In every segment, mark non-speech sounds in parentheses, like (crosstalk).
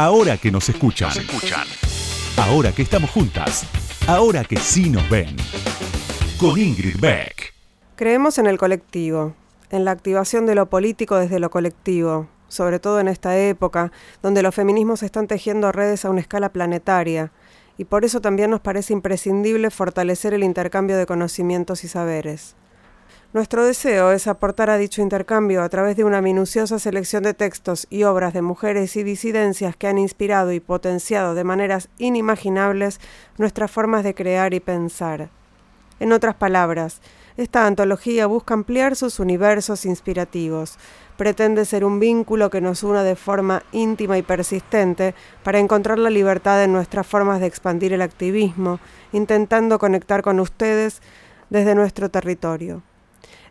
Ahora que nos escuchan. Ahora que estamos juntas. Ahora que sí nos ven. Con Ingrid Beck. Creemos en el colectivo, en la activación de lo político desde lo colectivo, sobre todo en esta época, donde los feminismos están tejiendo redes a una escala planetaria, y por eso también nos parece imprescindible fortalecer el intercambio de conocimientos y saberes. Nuestro deseo es aportar a dicho intercambio a través de una minuciosa selección de textos y obras de mujeres y disidencias que han inspirado y potenciado de maneras inimaginables nuestras formas de crear y pensar. En otras palabras, esta antología busca ampliar sus universos inspirativos, pretende ser un vínculo que nos una de forma íntima y persistente para encontrar la libertad en nuestras formas de expandir el activismo, intentando conectar con ustedes desde nuestro territorio.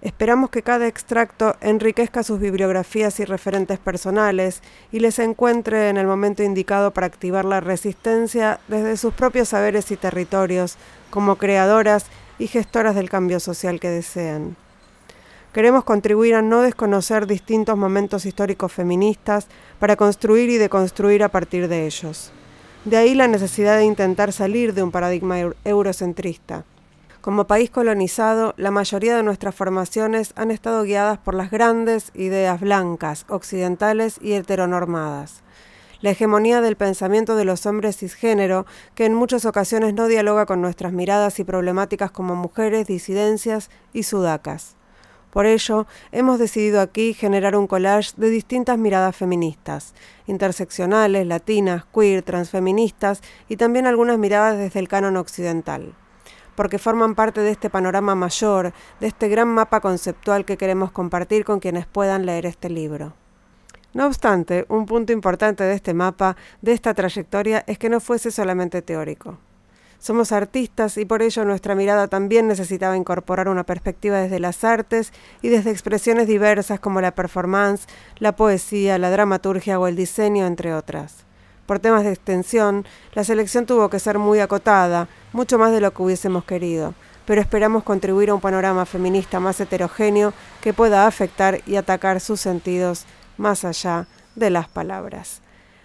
Esperamos que cada extracto enriquezca sus bibliografías y referentes personales y les encuentre en el momento indicado para activar la resistencia desde sus propios saberes y territorios como creadoras y gestoras del cambio social que desean. Queremos contribuir a no desconocer distintos momentos históricos feministas para construir y deconstruir a partir de ellos. De ahí la necesidad de intentar salir de un paradigma eurocentrista. Como país colonizado, la mayoría de nuestras formaciones han estado guiadas por las grandes ideas blancas, occidentales y heteronormadas. La hegemonía del pensamiento de los hombres cisgénero, que en muchas ocasiones no dialoga con nuestras miradas y problemáticas como mujeres, disidencias y sudacas. Por ello, hemos decidido aquí generar un collage de distintas miradas feministas, interseccionales, latinas, queer, transfeministas y también algunas miradas desde el canon occidental porque forman parte de este panorama mayor, de este gran mapa conceptual que queremos compartir con quienes puedan leer este libro. No obstante, un punto importante de este mapa, de esta trayectoria, es que no fuese solamente teórico. Somos artistas y por ello nuestra mirada también necesitaba incorporar una perspectiva desde las artes y desde expresiones diversas como la performance, la poesía, la dramaturgia o el diseño, entre otras. Por temas de extensión, la selección tuvo que ser muy acotada, mucho más de lo que hubiésemos querido, pero esperamos contribuir a un panorama feminista más heterogéneo que pueda afectar y atacar sus sentidos más allá de las palabras.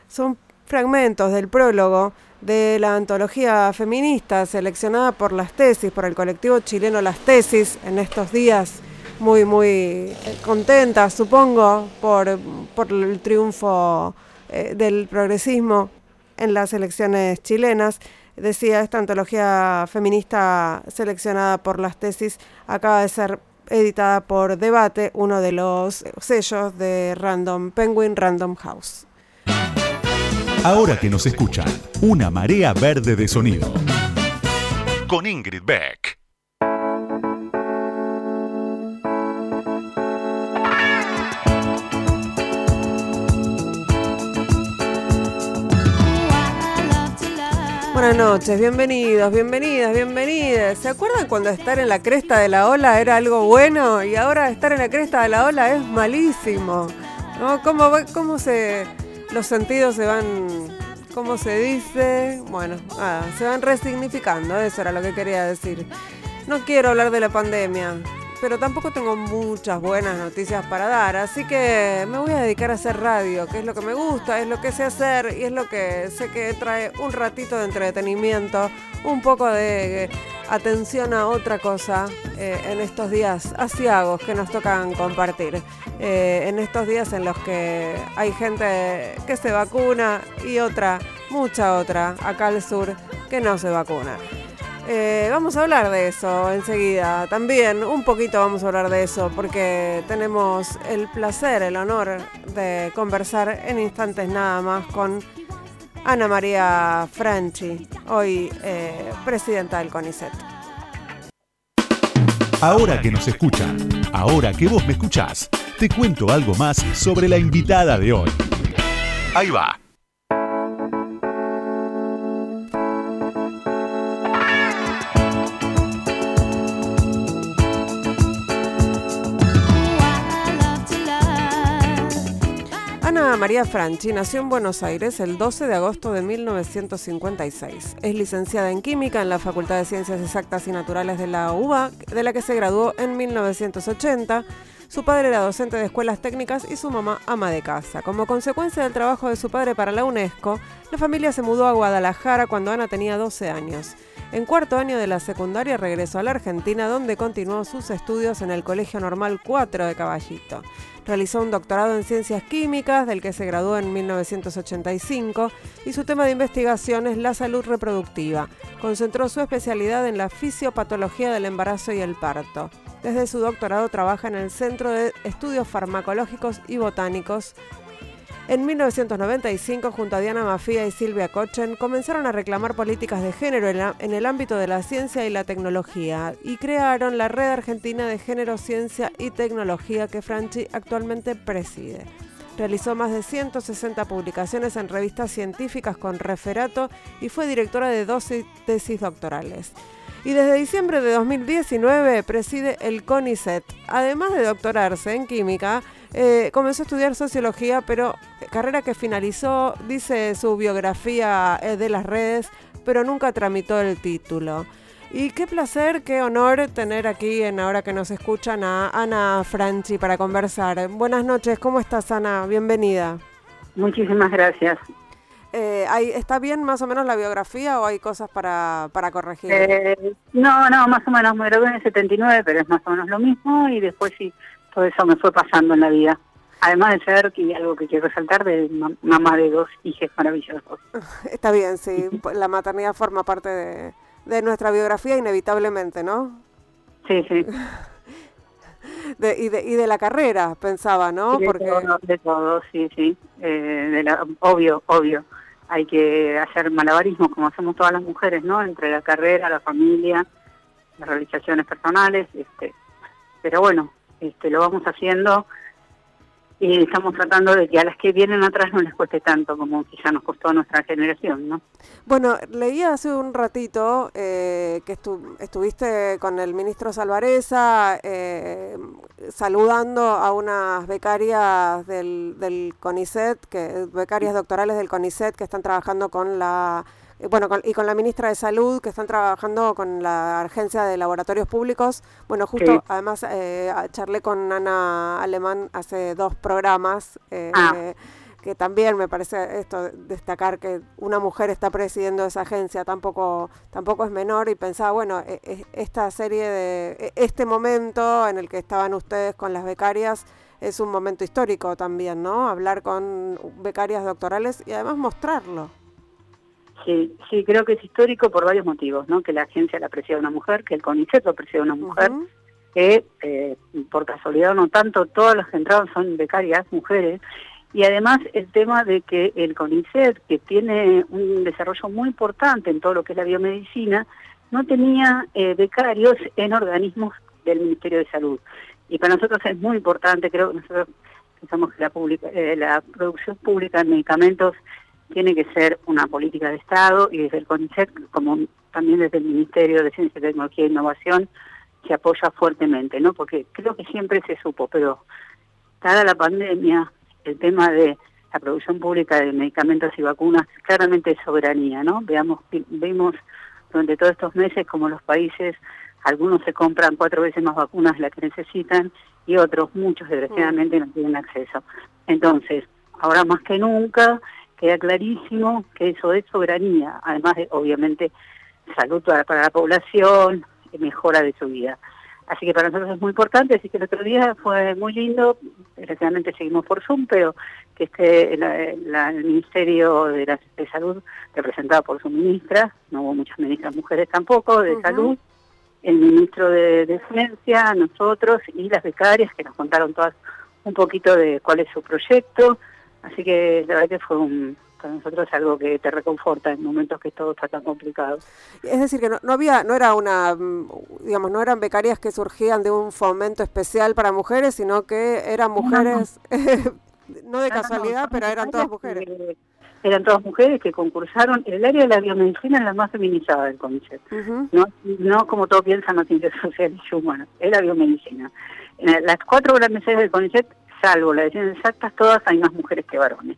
Son fragmentos del prólogo de la antología feminista seleccionada por las tesis, por el colectivo chileno Las Tesis, en estos días muy, muy contentas, supongo, por, por el triunfo eh, del progresismo en las elecciones chilenas. Decía, esta antología feminista seleccionada por las tesis acaba de ser editada por Debate, uno de los sellos de Random Penguin Random House. Ahora que nos escuchan, una marea verde de sonido. Con Ingrid Beck. Buenas noches, bienvenidos, bienvenidas, bienvenidas. ¿Se acuerdan cuando estar en la cresta de la ola era algo bueno y ahora estar en la cresta de la ola es malísimo? ¿No? ¿Cómo, cómo se los sentidos se van, cómo se dice? Bueno, se van resignificando, eso era lo que quería decir. No quiero hablar de la pandemia, pero tampoco tengo muchas buenas noticias para dar, así que me voy a dedicar a hacer radio, que es lo que me gusta, es lo que sé hacer y es lo que sé que trae un ratito de entretenimiento, un poco de atención a otra cosa eh, en estos días asiagos que nos tocan compartir, eh, en estos días en los que hay gente que se vacuna y otra, mucha otra, acá al sur, que no se vacuna. Eh, vamos a hablar de eso enseguida. También un poquito vamos a hablar de eso porque tenemos el placer, el honor de conversar en instantes nada más con Ana María Franchi, hoy eh, presidenta del CONICET. Ahora que nos escuchan, ahora que vos me escuchás, te cuento algo más sobre la invitada de hoy. Ahí va. María Franchi nació en Buenos Aires el 12 de agosto de 1956. Es licenciada en Química en la Facultad de Ciencias Exactas y Naturales de la UBA, de la que se graduó en 1980. Su padre era docente de escuelas técnicas y su mamá ama de casa. Como consecuencia del trabajo de su padre para la UNESCO, la familia se mudó a Guadalajara cuando Ana tenía 12 años. En cuarto año de la secundaria regresó a la Argentina donde continuó sus estudios en el Colegio Normal 4 de Caballito. Realizó un doctorado en ciencias químicas, del que se graduó en 1985, y su tema de investigación es la salud reproductiva. Concentró su especialidad en la fisiopatología del embarazo y el parto. Desde su doctorado trabaja en el Centro de Estudios Farmacológicos y Botánicos. En 1995, junto a Diana Mafia y Silvia Cochen, comenzaron a reclamar políticas de género en, el ámbito de la ciencia y la tecnología y crearon la Red Argentina de Género, Ciencia y Tecnología que Franchi actualmente preside. Realizó más de 160 publicaciones en revistas científicas con referato y fue directora de 12 tesis doctorales y desde diciembre de 2019 preside el CONICET. Además de doctorarse en química, eh, comenzó a estudiar sociología, pero carrera que finalizó, dice su biografía eh, de las redes, pero nunca tramitó el título. Y qué placer, qué honor tener aquí en ahora que nos escuchan a Ana Franchi para conversar. Buenas noches, ¿cómo estás Ana? Bienvenida. Muchísimas gracias. Eh, ¿Está bien más o menos la biografía o hay cosas para, para corregir? Eh, no, no, más o menos me gradué en el 79, pero es más o menos lo mismo y después sí, todo eso me fue pasando en la vida. Además de ser, que algo que quiero resaltar, de mamá de dos hijos maravillosos. (laughs) Está bien, sí, la maternidad forma parte de, de nuestra biografía inevitablemente, ¿no? Sí, sí. (laughs) De, y, de, y de la carrera, pensaba, ¿no? de, Porque... todo, de todo, sí, sí. Eh, de la, obvio, obvio hay que hacer malabarismo como hacemos todas las mujeres, ¿no? Entre la carrera, la familia, las realizaciones personales, este, pero bueno, este, lo vamos haciendo y estamos tratando de que a las que vienen atrás no les cueste tanto como quizá nos costó a nuestra generación, ¿no? Bueno, leía hace un ratito eh, que estuviste con el ministro Salvareza eh, saludando a unas becarias del, del CONICET, que, becarias doctorales del CONICET que están trabajando con la eh, bueno, y con la ministra de Salud, que están trabajando con la Agencia de Laboratorios Públicos. Bueno, justo, además, eh, charlé con Ana Alemán hace dos programas, eh, ah. que también me parece esto, destacar que una mujer está presidiendo esa agencia tampoco, tampoco es menor, y pensaba, bueno, e, e, esta serie de, e, este momento en el que estaban ustedes con las becarias, es un momento histórico también, ¿no? Hablar con becarias doctorales y además mostrarlo. Sí, sí, creo que es histórico por varios motivos, ¿no? Que la agencia la presida una mujer, que el CONICET lo presida una mujer, que eh, por casualidad no tanto, todas las que entraron son becarias, mujeres, y además el tema de que el CONICET, que tiene un desarrollo muy importante en todo lo que es la biomedicina, no tenía eh, becarios en organismos del Ministerio de Salud. Y para nosotros es muy importante, creo que nosotros pensamos que la, eh, la producción pública de medicamentos tiene que ser una política de Estado y desde el CONICET, como también desde el Ministerio de Ciencia, Tecnología e Innovación, se apoya fuertemente, ¿no? Porque creo que siempre se supo, pero dada la pandemia, el tema de la producción pública de medicamentos y vacunas claramente es soberanía, ¿no? Veamos, vimos durante todos estos meses como los países, algunos se compran cuatro veces más vacunas de las que necesitan y otros, muchos desgraciadamente, no tienen acceso. Entonces, ahora más que nunca, queda clarísimo que eso es soberanía, además de, obviamente, salud para, la población, mejora de su vida. Así que para nosotros es muy importante, así que el otro día fue muy lindo, desgraciadamente seguimos por Zoom, pero que esté el Ministerio de, la, de Salud representado por su ministra, no hubo muchas ministras mujeres tampoco, de salud, el ministro de, de, Ciencia, nosotros y las becarias que nos contaron todas un poquito de cuál es su proyecto, Así que la verdad que fue un, para nosotros algo que te reconforta en momentos que todo está tan complicado. Es decir, que no, había, no era una, mm, digamos, no eran becarias que surgían de un fomento especial para mujeres, sino que eran mujeres, no, (laughs) de casualidad, pero eran todas mujeres. eran todas mujeres que concursaron. El área de la biomedicina es la más feminizada del CONICET. no, no como todos piensan las ciencias sociales y humanas, es la biomedicina. las cuatro grandes áreas del CONICET salvo la decisión exactas, todas hay más mujeres que varones.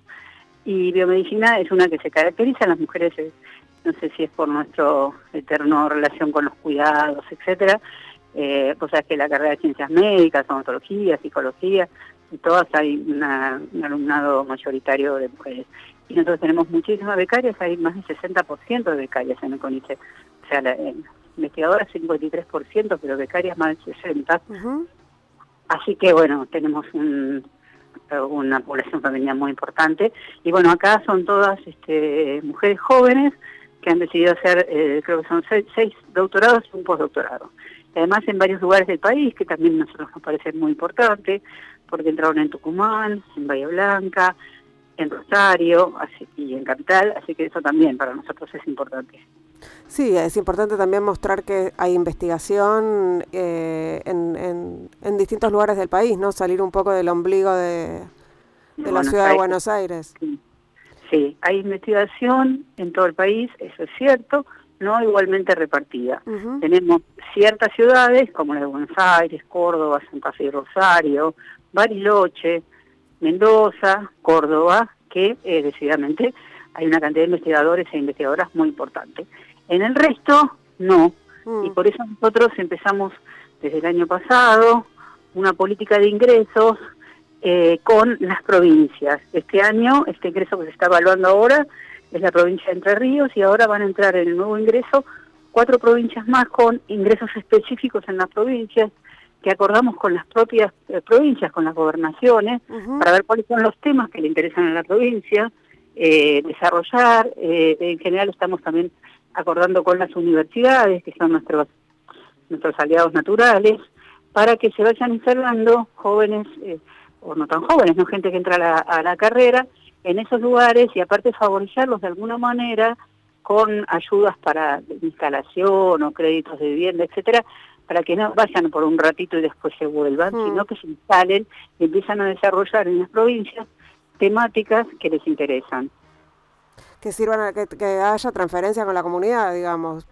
Y biomedicina es una que se caracteriza, las mujeres, no sé si es por nuestra eterna relación con los cuidados, etcétera, eh, que la carrera de ciencias médicas, odontología, psicología, todas hay un alumnado mayoritario de mujeres. Y nosotros tenemos muchísimas becarias, hay más del 60% de becarias en el CONICET. O sea, la, eh, investigadoras 53%, pero becarias más del 60%. Así que bueno, tenemos una población femenina muy importante. Y bueno, acá son todas este, mujeres jóvenes que han decidido hacer, eh, creo que son seis, seis doctorados y un postdoctorado. Además en varios lugares del país, que también a nosotros nos parece muy importante, porque entraron en Tucumán, en Bahía Blanca, en Rosario y en Capital, así que eso también para nosotros es importante. Sí, es importante también mostrar que hay investigación eh, en, en, distintos lugares del país, ¿no? Salir un poco del ombligo de, la ciudad de Buenos Aires. Sí. hay investigación en todo el país, eso es cierto, no igualmente repartida. Tenemos ciertas ciudades, como la de Buenos Aires, Córdoba, Santa Fe y Rosario, Bariloche, Mendoza, Córdoba, que eh, decididamente hay una cantidad de investigadores e investigadoras muy importante. En el resto, no. Y mm. por eso nosotros empezamos desde el año pasado una política de ingresos eh, con las provincias. Este año, este ingreso que se está evaluando ahora es la provincia de Entre Ríos y ahora van a entrar en el nuevo ingreso cuatro provincias más con ingresos específicos en las provincias que acordamos con las propias eh, provincias, con las gobernaciones, para ver cuáles son los temas que le interesan a la provincia, eh, desarrollar. Eh, en general estamos también acordando con las universidades, que son nuestros, nuestros aliados naturales, para que se vayan instalando jóvenes, o no tan jóvenes, no gente que entra a la, a la carrera, en esos lugares y aparte favorecerlos de alguna manera con ayudas para instalación o créditos de vivienda, etcétera, para que no vayan por un ratito y después se vuelvan, mm. sino que se instalen y empiezan a desarrollar en las provincias temáticas que les interesan. Que sirvan a que, haya transferencia con la comunidad, digamos.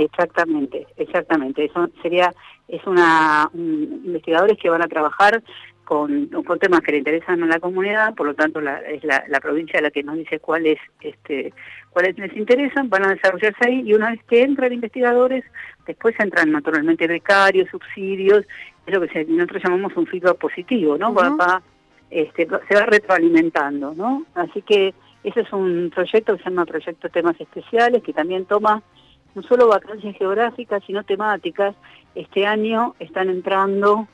Exactamente, exactamente. Eso sería, es una, investigadores que van a trabajar con, con, temas que le interesan a la comunidad, por lo tanto la, es la, la, provincia la que nos dice cuáles este, cuáles les interesan, van a desarrollarse ahí y una vez que entran investigadores, después entran naturalmente becarios, subsidios, es lo que nosotros llamamos un feedback positivo, ¿no? este, se va retroalimentando, ¿no? Así que ese es un proyecto que se llama Proyecto Temas Especiales, que también toma no solo vacancias geográficas, sino temáticas. Este año están entrando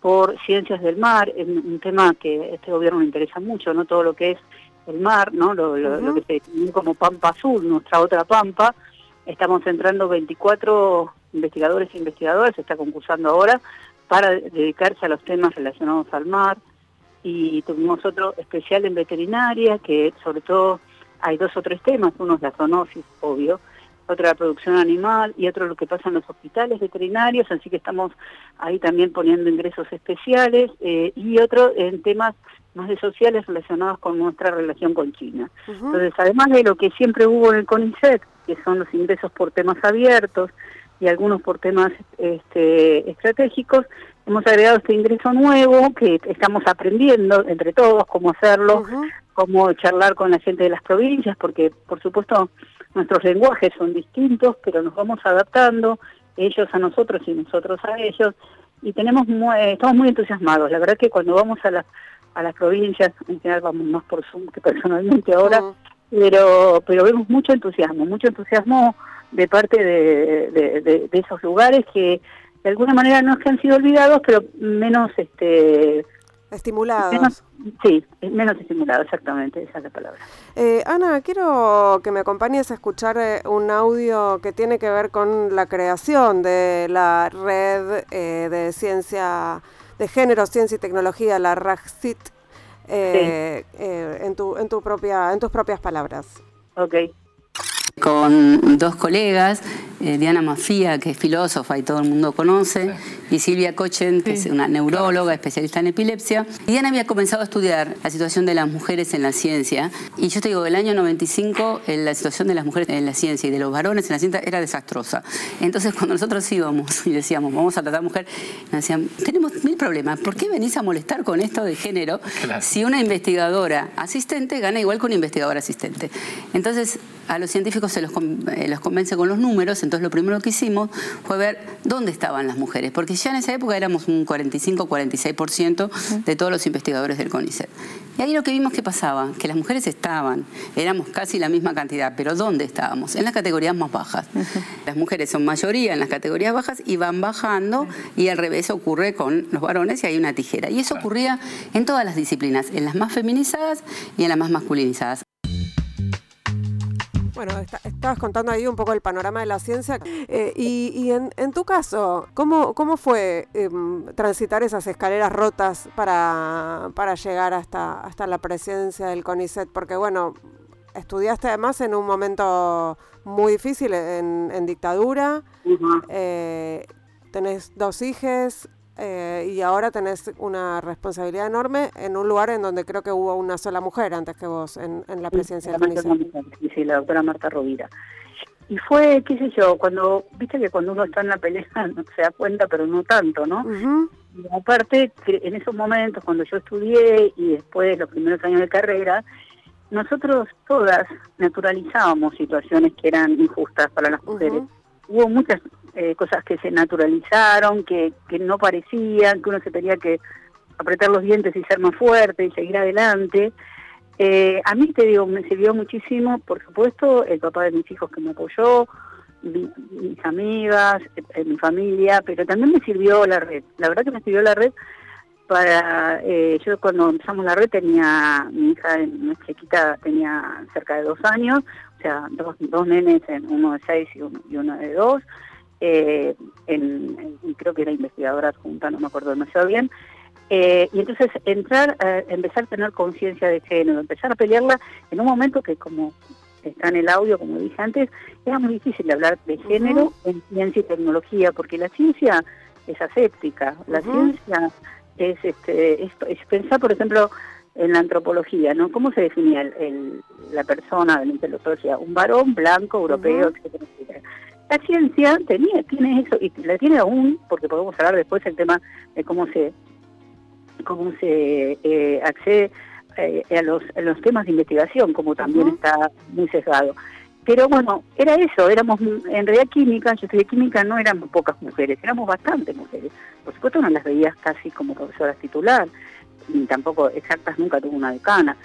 por ciencias del mar, un tema que a este gobierno le interesa mucho, no todo lo que es el mar, ¿no? Lo, que se define como Pampa Azul, nuestra otra Pampa. Estamos entrando 24 investigadores e investigadoras, se está concursando ahora, para dedicarse a los temas relacionados al mar. Y tuvimos otro especial en veterinaria, que sobre todo hay dos o tres temas, uno es la zoonosis, obvio, otra la producción animal y otro lo que pasa en los hospitales veterinarios, así que estamos ahí también poniendo ingresos especiales eh, y otro en temas más de sociales relacionados con nuestra relación con China. Entonces, además de lo que siempre hubo en el CONICET, que son los ingresos por temas abiertos y algunos por temas este, estratégicos, hemos agregado este ingreso nuevo que estamos aprendiendo entre todos cómo hacerlo, cómo charlar con la gente de las provincias, porque por supuesto nuestros lenguajes son distintos, pero nos vamos adaptando, ellos a nosotros y nosotros a ellos, y tenemos estamos muy entusiasmados. La verdad que cuando vamos a las a las provincias, en general vamos más por Zoom que personalmente ahora, pero pero vemos mucho entusiasmo, mucho entusiasmo de parte de, de, esos lugares que de alguna manera no es que han sido olvidados, pero menos este Estimulados. sí, menos estimulados, exactamente, esa es la palabra. Eh, Ana, quiero que me acompañes a escuchar eh, un audio que tiene que ver con la creación de la red eh, de ciencia, de género, ciencia y tecnología, la RAGCIT, en, tu, en, tu propia, en tus propias palabras. Ok con dos colegas, Diana Mafía, que es filósofa y todo el mundo conoce, y Silvia Cochen, que es una neuróloga, especialista en epilepsia. Y Diana había comenzado a estudiar la situación de las mujeres en la ciencia. Y yo te digo, el año 95 la situación de las mujeres en la ciencia y de los varones en la ciencia era desastrosa. Entonces cuando nosotros íbamos y decíamos, vamos a tratar mujer, nos decían, tenemos mil problemas, ¿por qué venís a molestar con esto de género si una investigadora asistente gana igual que una investigadora asistente? Entonces a los científicos se los, eh, los convence con los números, entonces lo primero que hicimos fue ver dónde estaban las mujeres, porque ya en esa época éramos un 45-46% de todos los investigadores del CONICET. Y ahí lo que vimos que pasaba, que las mujeres estaban, éramos casi la misma cantidad, pero ¿dónde estábamos? En las categorías más bajas. Las mujeres son mayoría en las categorías bajas y van bajando y al revés ocurre con los varones y hay una tijera. Y eso ocurría en todas las disciplinas, en las más feminizadas y en las más masculinizadas. Bueno, estabas contando ahí un poco el panorama de la ciencia eh, y, en, tu caso, ¿cómo, cómo fue em, transitar esas escaleras rotas para, para llegar hasta, hasta la presidencia del CONICET? Porque bueno, estudiaste además en un momento muy difícil en, dictadura, eh, tenés dos hijos, eh, y ahora tenés una responsabilidad enorme en un lugar en donde creo que hubo una sola mujer antes que vos en, la presidencia de la Sí, la doctora Marta Rovira. Y fue, qué sé yo, cuando, viste que cuando uno está en la pelea (laughs) no se da cuenta, pero no tanto, ¿no? Y aparte, en esos momentos, cuando yo estudié y después los primeros años de carrera, nosotros todas naturalizábamos situaciones que eran injustas para las mujeres. Hubo muchas eh, cosas que se naturalizaron, que, que no parecían, que uno se tenía que apretar los dientes y ser más fuerte y seguir adelante. Eh, a mí te digo, me sirvió muchísimo, por supuesto, el papá de mis hijos que me apoyó, mis amigas, eh, mi familia, pero también me sirvió la red. La verdad que me sirvió la red para, yo cuando empezamos la red tenía, mi hija, mi chiquita tenía cerca de dos años, o sea, dos, dos nenes, uno de seis y uno, y uno de dos, eh, en, creo que era investigadora adjunta, no me acuerdo demasiado bien, eh, y entonces entrar, empezar a tener conciencia de género, empezar a pelearla en un momento que como está en el audio, como dije antes, era muy difícil hablar de género en ciencia y tecnología, porque la ciencia es aséptica, la ciencia es, este, es, pensar, por ejemplo, en la antropología, ¿no? ¿Cómo se definía el, la persona de la intelectualidad? Un varón blanco, europeo, etcétera, etcétera. La ciencia tenía, tiene eso, y la tiene aún, porque podemos hablar después el tema de cómo se cómo se eh, accede eh, a, los, los temas de investigación, como también está muy sesgado. Pero bueno, era eso, éramos, en realidad química, yo de química, no éramos pocas mujeres, éramos bastantes mujeres. Por supuesto no las veías casi como profesoras titular, ni tampoco exactas nunca tuvo una decana.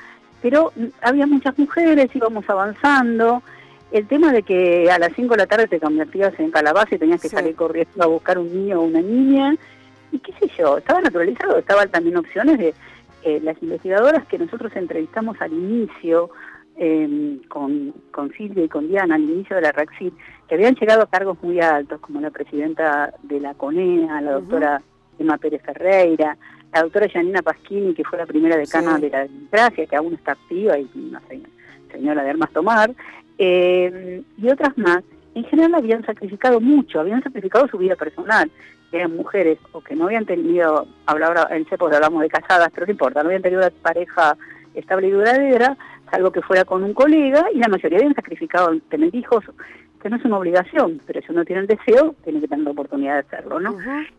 Pero había muchas mujeres, íbamos avanzando, el tema de que a las 5 de la tarde te convertías en calabaza y tenías que salir corriendo a buscar un niño o una niña, y qué sé yo, estaba naturalizado, estaban también opciones de eh, las investigadoras que nosotros entrevistamos al inicio, em, con, con Silvia y con Diana, al inicio de la RACCID, que habían llegado a cargos muy altos, como la presidenta de la CONEA, la doctora Emma Pérez Ferreira, la doctora Janina Pasquini, que fue la primera decana de la democracia, que aún está activa y una señora de armas tomar, eh, y otras más, en general habían sacrificado mucho, habían sacrificado su vida personal, eran mujeres o que no habían tenido, ahora en CEPOS hablamos de casadas, pero no importa, no habían tenido una pareja estable y duradera, salvo que fuera con un colega, y la mayoría habían sacrificado tener hijos, que no es una obligación, pero si uno tiene el deseo, tiene que tener la oportunidad de hacerlo, ¿no?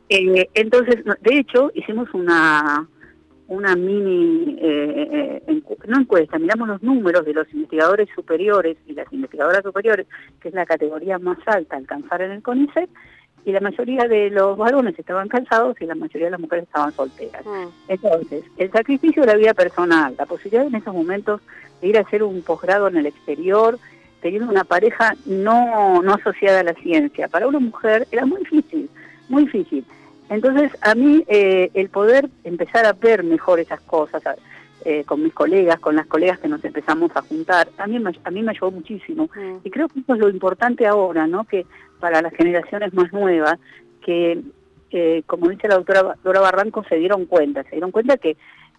Eh, entonces, de hecho, hicimos una una mini, eh, eh, no encuesta, miramos los números de los investigadores superiores y las investigadoras superiores, que es la categoría más alta a alcanzar en el CONICET, y la mayoría de los varones estaban cansados y la mayoría de las mujeres estaban solteras. Mm. Entonces, el sacrificio de la vida personal, la posibilidad en esos momentos de ir a hacer un posgrado en el exterior, teniendo una pareja no, no asociada a la ciencia, para una mujer era muy difícil, muy difícil. Entonces, a mí eh, el poder empezar a ver mejor esas cosas eh, con mis colegas, con las colegas que nos empezamos a juntar, a mí, a mí me ayudó muchísimo. Mm. Y creo que eso es lo importante ahora, ¿no? Que para las generaciones más nuevas, que, eh, como dice la doctora Dora Barranco, se dieron cuenta, se dieron cuenta que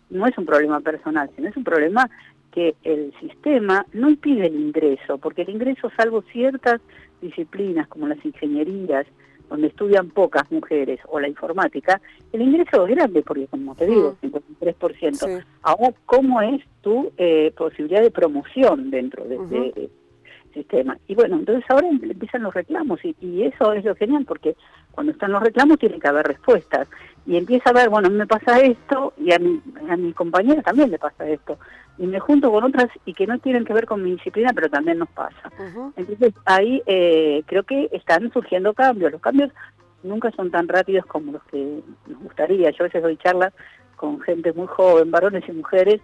no es un problema personal, sino es un problema que el sistema no impide el ingreso, porque el ingreso, salvo ciertas disciplinas como las ingenierías, donde estudian pocas mujeres o la informática, el ingreso es grande, porque como te digo, 53%. Mm. Ahora, ¿cómo es tu eh, posibilidad de promoción dentro de, este sistema? Y bueno, entonces ahora em, empiezan los reclamos y, y, eso es lo genial, porque cuando están los reclamos tiene que haber respuestas. Y empieza a ver, bueno, me pasa esto y a mi, a mi compañera también le pasa esto y me junto con otras y que no tienen que ver con mi disciplina, pero también nos pasa. Entonces ahí eh, creo que están surgiendo cambios. Los cambios nunca son tan rápidos como los que nos gustaría. Yo a veces doy charlas con gente muy joven, varones y mujeres,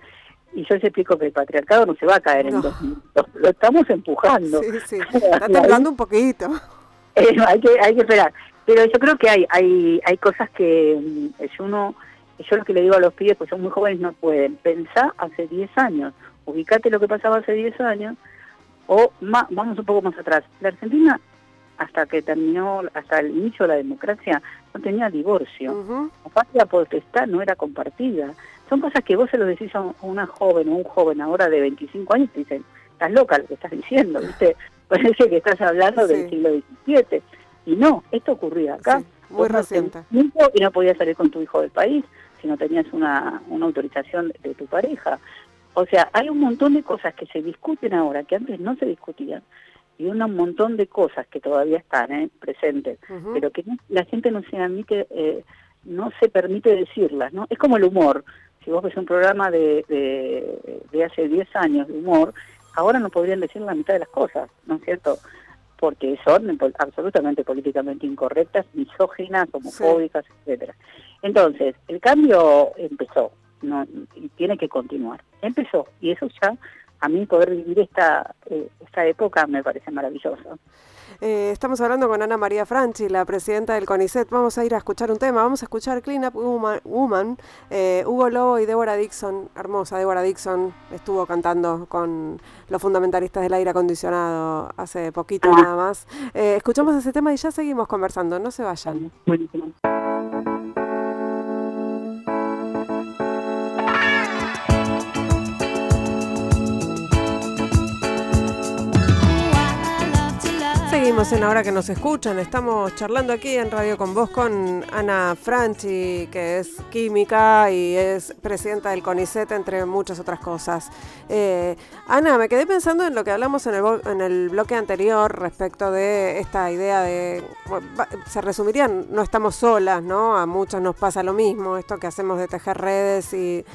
y yo les explico que el patriarcado no se va a caer en dos minutos, lo estamos empujando. Sí, sí. (laughs) Está temblando un poquito. Eh, hay, que, hay que esperar. Pero yo creo que hay, hay, hay cosas que mm, si uno yo lo que le digo a los pibes, pues son muy jóvenes, no pueden. Pensá hace 10 años, ubicate lo que pasaba hace 10 años, o vamos un poco más atrás. La Argentina, hasta que terminó, hasta el inicio de la democracia, no tenía divorcio. La patria potestad no era compartida. Son cosas que vos se lo decís a una joven o un joven ahora de 25 años te dicen, estás loca lo que estás diciendo, ¿viste? (laughs) Parece que estás hablando del siglo XVII. Y no, esto ocurría acá. muy reciente. Y no podías salir con tu hijo del país si no tenías una, una autorización de, tu pareja. O sea, hay un montón de cosas que se discuten ahora que antes no se discutían y un montón de cosas que todavía están ¿eh? presentes, pero que la gente no se admite, eh, no se permite decirlas, ¿no? Es como el humor. Si vos ves un programa de, de, de hace 10 años de humor, ahora no podrían decir la mitad de las cosas, ¿no es cierto? Porque son absolutamente políticamente incorrectas, misóginas, homofóbicas, etcétera. Entonces, el cambio empezó no, y tiene que continuar. Empezó y eso ya, a mí poder vivir esta, eh, esta época me parece maravilloso. Eh, estamos hablando con Ana María Franchi, la presidenta del CONICET. Vamos a ir a escuchar un tema. Vamos a escuchar Clean Up Woman. Eh, Hugo Lobo y Débora Dixon, hermosa Débora Dixon, estuvo cantando con los fundamentalistas del aire acondicionado hace poquito nada más. escuchamos ese tema y ya seguimos conversando. No se vayan. Buenísimo. Seguimos en Ahora que nos escuchan, estamos charlando aquí en Radio con Vos con Ana Franchi, que es química y es presidenta del CONICET, entre muchas otras cosas. Eh, Ana, me quedé pensando en lo que hablamos en el, en el bloque anterior respecto de esta idea de, se resumirían, no estamos solas, ¿no? A muchos nos pasa lo mismo, esto que hacemos de tejer redes y,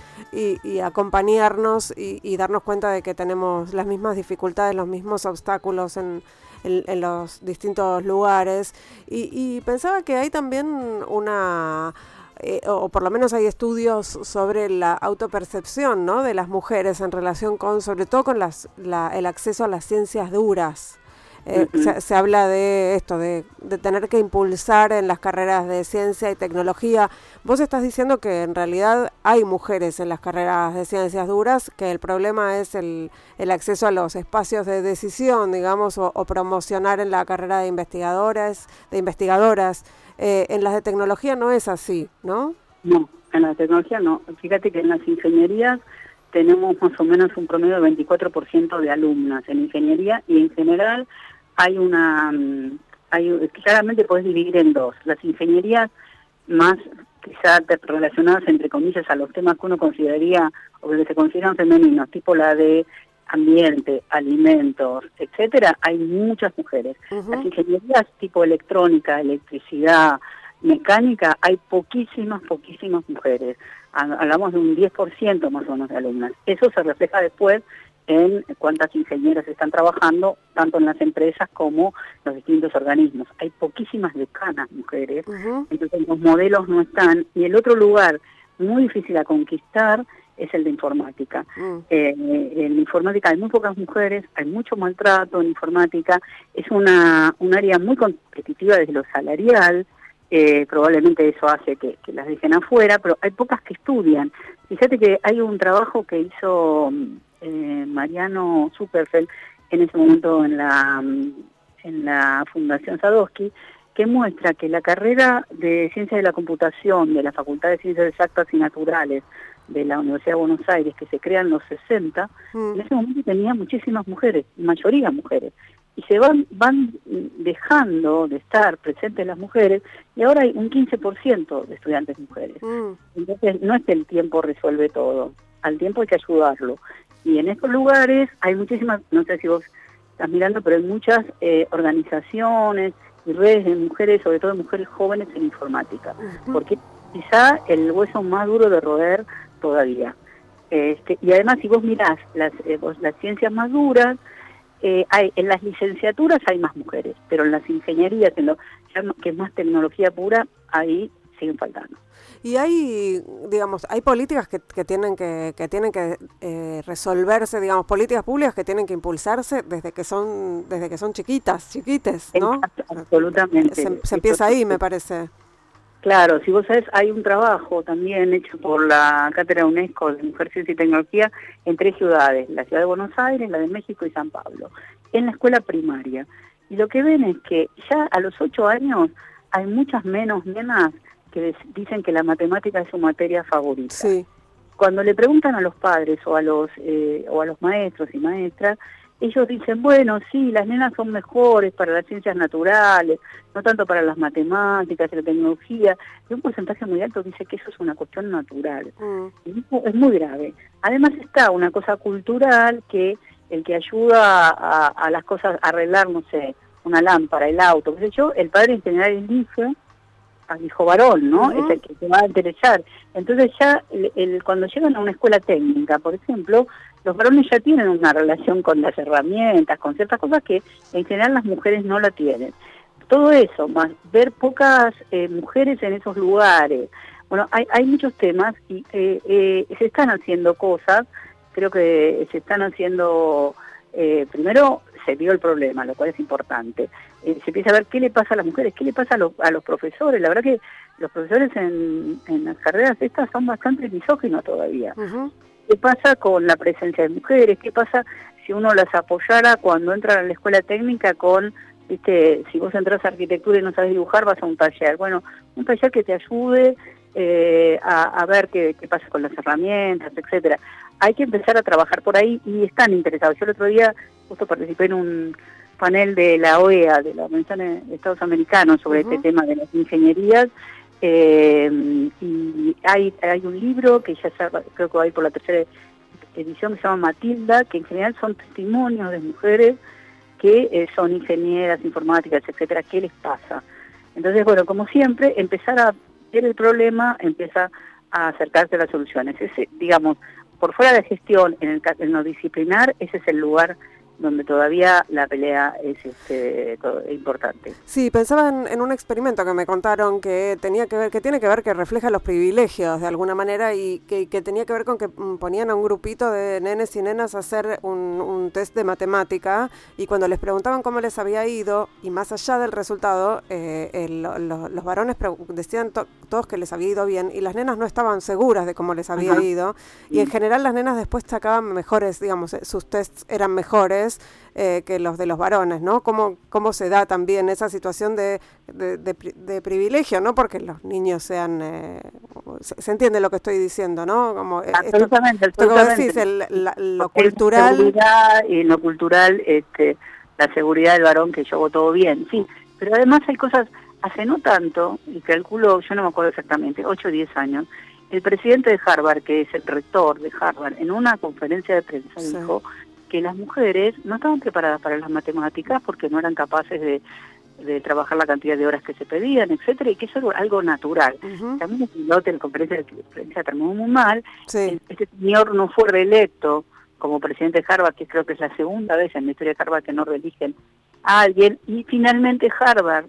acompañarnos y, y darnos cuenta de que tenemos las mismas dificultades, los mismos obstáculos en en, los distintos lugares. Y, pensaba que hay también una... Eh, o por lo menos hay estudios sobre la autopercepción ¿no? de las mujeres en relación con, sobre todo con las, el acceso a las ciencias duras. Eh, se, habla de esto, de, tener que impulsar en las carreras de ciencia y tecnología. Vos estás diciendo que en realidad hay mujeres en las carreras de ciencias duras, que el problema es el, el acceso a los espacios de decisión, digamos, o, promocionar en la carrera de investigadoras. De investigadoras. Eh, en las de tecnología no es así, ¿no? No, en la de tecnología no. Fíjate que en las ingenierías tenemos más o menos un promedio de 24% de alumnas en ingeniería y en general hay una, mm, hay, claramente puedes dividir en dos, las ingenierías más quizás relacionadas entre comillas a los temas que uno consideraría o que se consideran femeninos, tipo la de ambiente, alimentos, etcétera, hay muchas mujeres. Las ingenierías tipo electrónica, electricidad, mecánica, hay poquísimas, poquísimas mujeres. Hablamos de un 10% más o menos de alumnas. Eso se refleja después en cuántas ingenieras están trabajando, tanto en las empresas como los distintos organismos. Hay poquísimas decanas mujeres, entonces los modelos no están. Y el otro lugar muy difícil a conquistar es el de informática. Mm. Eh, en informática hay muy pocas mujeres, hay mucho maltrato en informática, es una, un área muy competitiva desde lo salarial, eh, probablemente eso hace que, que, las dejen afuera, pero hay pocas que estudian. Fíjate que hay un trabajo que hizo eh, Mariano Superfeld en ese momento en la, en la Fundación Sadowski, que muestra que la carrera de Ciencia de la Computación de la Facultad de Ciencias Exactas y Naturales de la Universidad de Buenos Aires, que se crea en los 60, mm. en ese momento tenía muchísimas mujeres, mayoría mujeres, y se van, van dejando de estar presentes las mujeres, y ahora hay un 15% de estudiantes mujeres. Mm. Entonces, no es que el tiempo resuelve todo, al tiempo hay que ayudarlo. Y en estos lugares hay muchísimas, no sé si vos estás mirando, pero hay muchas eh, organizaciones y redes de mujeres, sobre todo de mujeres jóvenes en informática, porque quizá el hueso más duro de roer todavía. Este, y además, si vos mirás las, eh, las ciencias más duras, eh, hay, en las licenciaturas hay más mujeres, pero en las ingenierías, en lo, que es más tecnología pura, ahí siguen faltando. Y hay, digamos, hay políticas que, que tienen que, que tienen que eh, resolverse, digamos, políticas públicas que tienen que impulsarse desde que son, desde que son chiquitas, chiquites, ¿no? absolutamente. Se, empieza ahí, me parece. Claro, si vos sabés, hay un trabajo también hecho por la Cátedra UNESCO de Mujer, Ciencia y Tecnología en tres ciudades, la ciudad de Buenos Aires, la de México y San Pablo, en la escuela primaria. Y lo que ven es que ya a los ocho años hay muchas menos nenas que dicen que la matemática es su materia favorita. Sí. Cuando le preguntan a los padres o a los, eh, o a los maestros y maestras, ellos dicen, bueno, sí, las nenas son mejores para las ciencias naturales, no tanto para las matemáticas la tecnología, y un porcentaje muy alto dice que eso es una cuestión natural. Mm. es muy grave. Además está una cosa cultural que el que ayuda a, las cosas, a arreglar, no sé, una lámpara, el auto, qué sé yo, el padre en general elige al hijo varón, ¿no? Es el que se va a interesar. Entonces ya el, cuando llegan a una escuela técnica, por ejemplo, los varones ya tienen una relación con las herramientas, con ciertas cosas que en general las mujeres no la tienen. Todo eso, más ver pocas eh, mujeres en esos lugares. Bueno, hay, hay muchos temas y eh, eh, se están haciendo cosas, creo que se están haciendo, primero se vio el problema, lo cual es importante. Se empieza a ver qué le pasa a las mujeres, qué le pasa a, a los profesores. La verdad que los profesores en, en, las carreras estas son bastante misóginos todavía. ¿Qué pasa con la presencia de mujeres? ¿Qué pasa si uno las apoyara cuando entran a la escuela técnica con, viste, si vos entras a arquitectura y no sabes dibujar, vas a un taller? Bueno, un taller que te ayude eh, a, ver qué, pasa con las herramientas, etcétera. Hay que empezar a trabajar por ahí y están interesados. Yo el otro día justo participé en un panel de la OEA, de la Organización de Estados Americanos, sobre este tema de las ingenierías, eh, y hay, hay un libro que ya creo que va a ir por la tercera edición que se llama Matilda, que en general son testimonios de mujeres que eh, son ingenieras, informáticas, etcétera, qué les pasa. Entonces, bueno, como siempre, empezar a ver el problema empieza a acercarse a las soluciones. Ese, digamos, por fuera de gestión, en, el, en lo disciplinar, ese es el lugar donde todavía la pelea es este, importante. Sí, pensaba en, un experimento que me contaron que tenía que ver, que tiene que ver que refleja los privilegios de alguna manera y que, tenía que ver con que mm, ponían a un grupito de nenes y nenas a hacer un, test de matemática y cuando les preguntaban cómo les había ido y más allá del resultado, eh, los varones decían todos que les había ido bien y las nenas no estaban seguras de cómo les había ido. Y en general las nenas después sacaban mejores, digamos, eh, sus tests eran mejores eh, que los de los varones, ¿no? ¿Cómo, cómo se da también esa situación de, de, privilegio, ¿no? Porque los niños sean... Eh, se, entiende lo que estoy diciendo, ¿no? Como eh, absolutamente, decís, lo cultural... y lo cultural, este, la seguridad del varón, que yo hago todo bien, sí. Pero además hay cosas, hace no tanto, y calculo, yo no me acuerdo exactamente, 8 o 10 años, el presidente de Harvard, que es el rector de Harvard, en una conferencia de prensa dijo que las mujeres no estaban preparadas para las matemáticas porque no eran capaces de, trabajar la cantidad de horas que se pedían, etcétera, y que eso es algo natural. También el piloto en la conferencia de prensa terminó muy mal. Este señor no fue reelecto como presidente de Harvard, que creo que es la segunda vez en la historia de Harvard que no reeligen a alguien, y finalmente Harvard,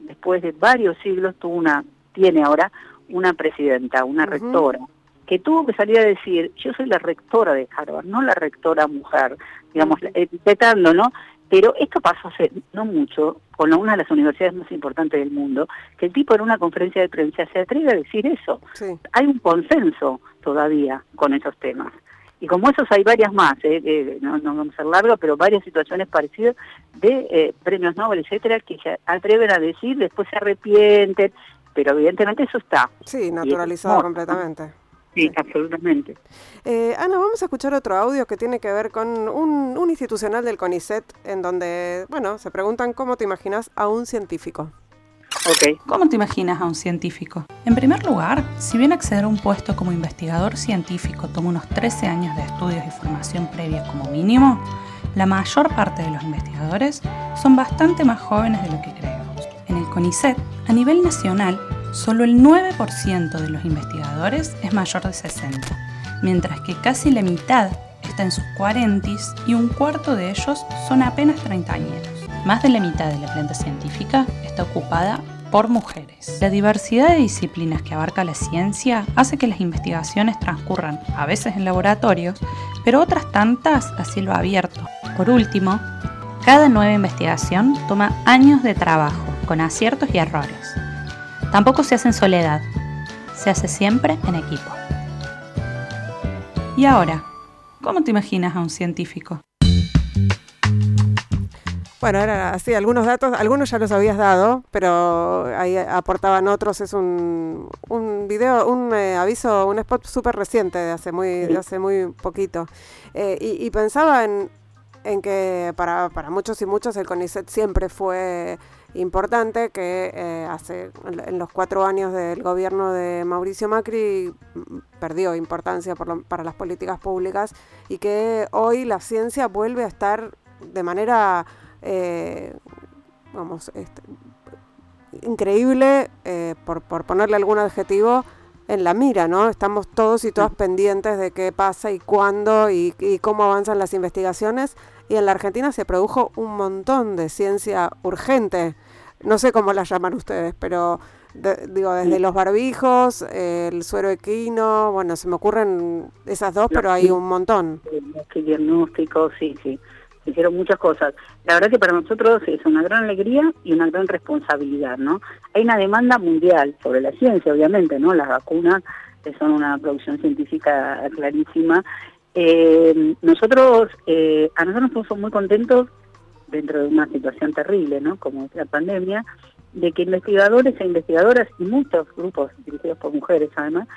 después de varios siglos, tuvo una, tiene ahora una presidenta, una rectora que tuvo que salir a decir, yo soy la rectora de Harvard, no la rectora mujer, digamos, etiquetando, ¿no? Pero esto pasó hace no mucho, con una de las universidades más importantes del mundo, que el tipo en una conferencia de prensa se atreve a decir eso. Hay un consenso todavía con esos temas. Y como esos hay varias más, ¿eh? no, vamos a ser largo, pero varias situaciones parecidas de eh, premios Nobel, etcétera, que se atreven a decir, después se arrepienten, pero evidentemente eso está. Sí, naturalizado completamente. Sí, absolutamente. Eh, Ana, vamos a escuchar otro audio que tiene que ver con un, un institucional del CONICET, en donde, bueno, se preguntan cómo te imaginas a un científico. Okay. ¿Cómo te imaginas a un científico? En primer lugar, si bien acceder a un puesto como investigador científico toma unos 13 años de estudios y formación previa como mínimo, la mayor parte de los investigadores son bastante más jóvenes de lo que creemos. En el CONICET, a nivel nacional, solo el 9% de los investigadores es mayor de 60, mientras que casi la mitad está en sus 40 y un cuarto de ellos son apenas 30 años. Más de la mitad de la planta científica está ocupada por mujeres. La diversidad de disciplinas que abarca la ciencia hace que las investigaciones transcurran a veces en laboratorios, pero otras tantas a cielo abierto. Por último, cada nueva investigación toma años de trabajo, con aciertos y errores. Tampoco se hace en soledad, se hace siempre en equipo. Y ahora, ¿cómo te imaginas a un científico? Bueno, era así, algunos datos, algunos ya los habías dado, pero ahí aportaban otros. Es un, un video, un eh, aviso, un spot súper reciente, de hace muy, hace muy poquito. Eh, y, pensaba en, en que para, para, muchos y muchos el CONICET siempre fue importante, que eh, hace en los cuatro años del gobierno de Mauricio Macri mm, perdió importancia para las políticas públicas y que hoy la ciencia vuelve a estar de manera eh, vamos, este, increíble, eh, por, por, ponerle algún adjetivo, en la mira, ¿no? Estamos todos y todas pendientes de qué pasa y cuándo y, cómo avanzan las investigaciones. Y en la Argentina se produjo un montón de ciencia urgente. No sé cómo la llaman ustedes, pero digo, desde los barbijos, el suero equino, bueno, se me ocurren esas dos, pero hay un montón. El diagnóstico, sí, sí hicieron muchas cosas. La verdad que para nosotros es una gran alegría y una gran responsabilidad, ¿no? Hay una demanda mundial sobre la ciencia, obviamente, ¿no? Las vacunas que son una producción científica clarísima. Eh, nosotros, eh, a nosotros nos somos muy contentos dentro de una situación terrible, ¿no? Como es la pandemia, de que investigadores e investigadoras y muchos grupos dirigidos por mujeres, además,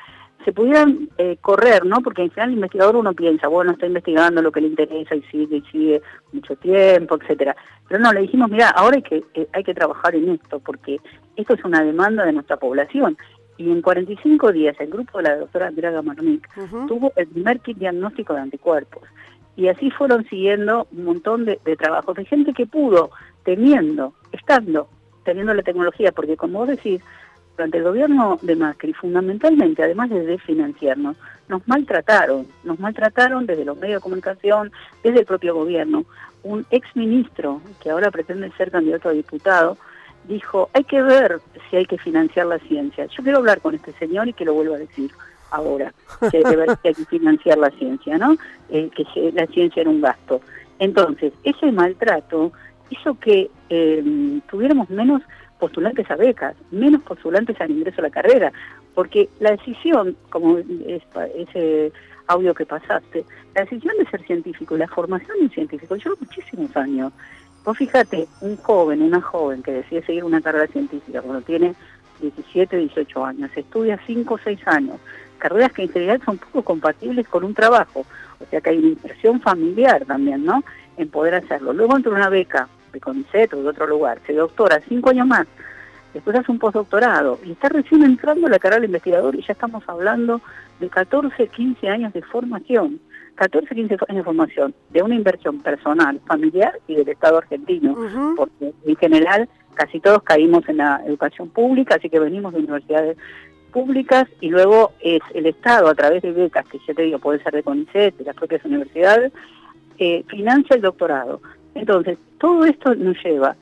se pudieran eh, correr, ¿no? Porque en general el investigador uno piensa, bueno, está investigando lo que le interesa y sigue y sigue mucho tiempo, etcétera. Pero no, le dijimos, mira, ahora hay que, eh, hay que trabajar en esto, porque esto es una demanda de nuestra población. Y en 45 días el grupo de la doctora Draga Marnik tuvo el primer kit diagnóstico de anticuerpos. Y así fueron siguiendo un montón de, de trabajos de gente que pudo, teniendo, estando, teniendo la tecnología, porque como vos decís, durante el gobierno de Macri, fundamentalmente, además de desfinanciarnos, nos maltrataron, nos maltrataron desde los medios de comunicación, desde el propio gobierno. Un ex ministro, que ahora pretende ser candidato a diputado, dijo, hay que ver si hay que financiar la ciencia. Yo quiero hablar con este señor y que lo vuelva a decir ahora, si (laughs) hay que ver si hay que financiar la ciencia, ¿no? Eh, que la ciencia era un gasto. Entonces, ese maltrato hizo que eh, tuviéramos menos postulantes a becas, menos postulantes al ingreso a la carrera, porque la decisión, como ese audio que pasaste, la decisión de ser científico y la formación de un científico lleva muchísimos años. Vos fíjate, un joven, una joven que decide seguir una carrera científica cuando tiene 17, 18 años, estudia 5 o 6 años, carreras que en general son poco compatibles con un trabajo, o sea que hay una inversión familiar también, ¿no?, en poder hacerlo. Luego entra una beca de CONICET o de otro lugar, se doctora cinco años más, después hace un postdoctorado y está recién entrando la carrera de investigador y ya estamos hablando de 14, 15 años de formación. 14, 15 años de formación, de una inversión personal, familiar y del Estado argentino, porque en general casi todos caímos en la educación pública, así que venimos de universidades públicas y luego es el Estado a través de becas, que ya te digo, puede ser de CONICET, de las propias universidades, eh, financia el doctorado. Entonces, todo esto nos lleva.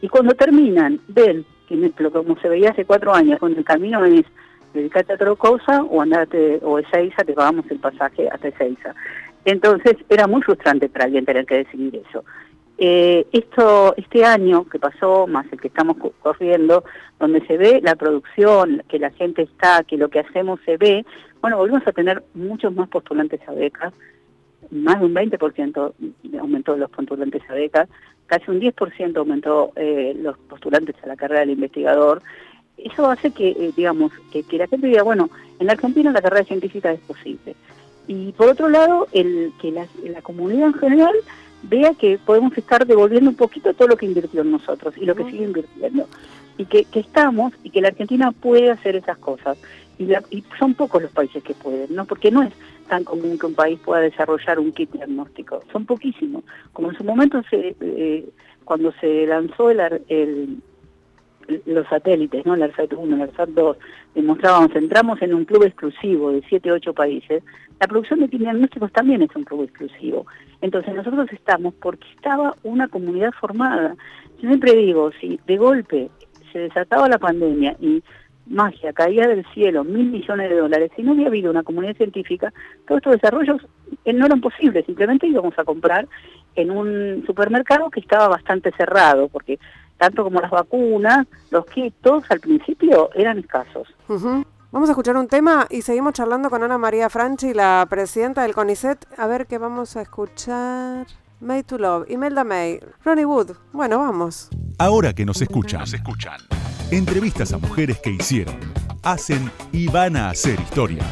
Y cuando terminan, ven que como se veía hace cuatro años, cuando el camino es dedicarte a otra cosa o andate, o Ezeiza, te pagamos el pasaje hasta Ezeiza. Entonces, era muy frustrante para alguien tener que decidir eso. Eh, esto, este año que pasó, más el que estamos corriendo, donde se ve la producción, que la gente está, que lo que hacemos se ve, bueno, volvemos a tener muchos más postulantes a becas, más de un 20% aumentó los postulantes a becas, casi un 10% aumentó eh, los postulantes a la carrera del investigador, eso hace que, eh, digamos, que, la gente diga, bueno, en Argentina la carrera científica es posible. Y por otro lado, el, que la, comunidad en general vea que podemos estar devolviendo un poquito todo lo que invirtió en nosotros y lo que sigue invirtiendo. Y que, estamos y que la Argentina puede hacer esas cosas. Y, y, son pocos los países que pueden, ¿no? Porque no es tan común que un país pueda desarrollar un kit diagnóstico. Son poquísimos. Como en su momento, se, eh, cuando se lanzó el, el los satélites, ¿no? El ARSAT 1, el ARSAT 2, demostrábamos, entramos en un club exclusivo de 7, 8 países, la producción de diagnósticos también es un club exclusivo. Entonces nosotros estamos porque estaba una comunidad formada. Yo siempre digo, si de golpe se desataba la pandemia y magia, caía del cielo mil millones de dólares, si no había habido una comunidad científica, todos estos desarrollos eh, no eran posibles, simplemente íbamos a comprar en un supermercado que estaba bastante cerrado, porque tanto como las vacunas, los quitos al principio eran escasos. Vamos a escuchar un tema y seguimos charlando con Ana María Franchi, la presidenta del CONICET. A ver qué vamos a escuchar. Made to Love, Imelda May, Ronnie Wood. Bueno, vamos. Ahora que nos escuchan, nos escuchan. Entrevistas a mujeres que hicieron, hacen y van a hacer historia.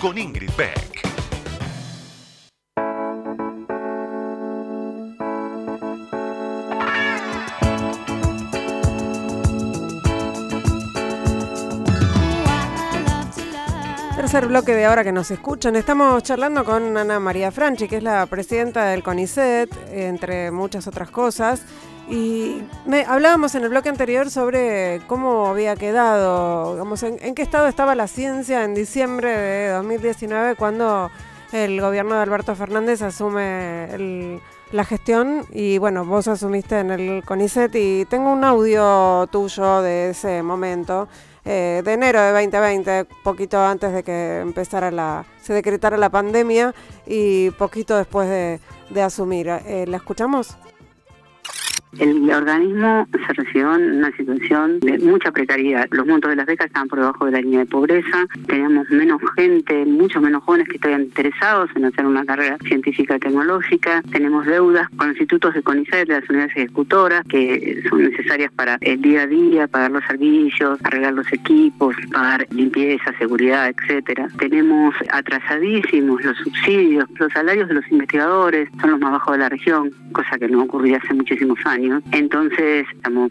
Con Ingrid Beck. Tercer bloque de ahora que nos escuchan. Estamos charlando con Ana María Franchi, que es la presidenta del CONICET, entre muchas otras cosas. Y me, hablábamos en el bloque anterior sobre cómo había quedado, digamos, en, qué estado estaba la ciencia en diciembre de 2019 cuando el gobierno de Alberto Fernández asume la gestión y bueno, vos asumiste en el CONICET y tengo un audio tuyo de ese momento eh, de enero de 2020, poquito antes de que empezara la, se decretara la pandemia y poquito después de, de asumir. Eh, ¿La escuchamos? El organismo se recibió en una situación de mucha precariedad. Los montos de las becas estaban por debajo de la línea de pobreza. Teníamos menos gente, mucho menos jóvenes que estaban interesados en hacer una carrera científica tecnológica. Tenemos deudas con institutos de CONICET, de las unidades ejecutoras, que son necesarias para el día a día, pagar los servicios, arreglar los equipos, pagar limpieza, seguridad, etcétera. Tenemos atrasadísimos los subsidios, los salarios de los investigadores son los más bajos de la región, cosa que no ocurría hace muchísimos años. Entonces estamos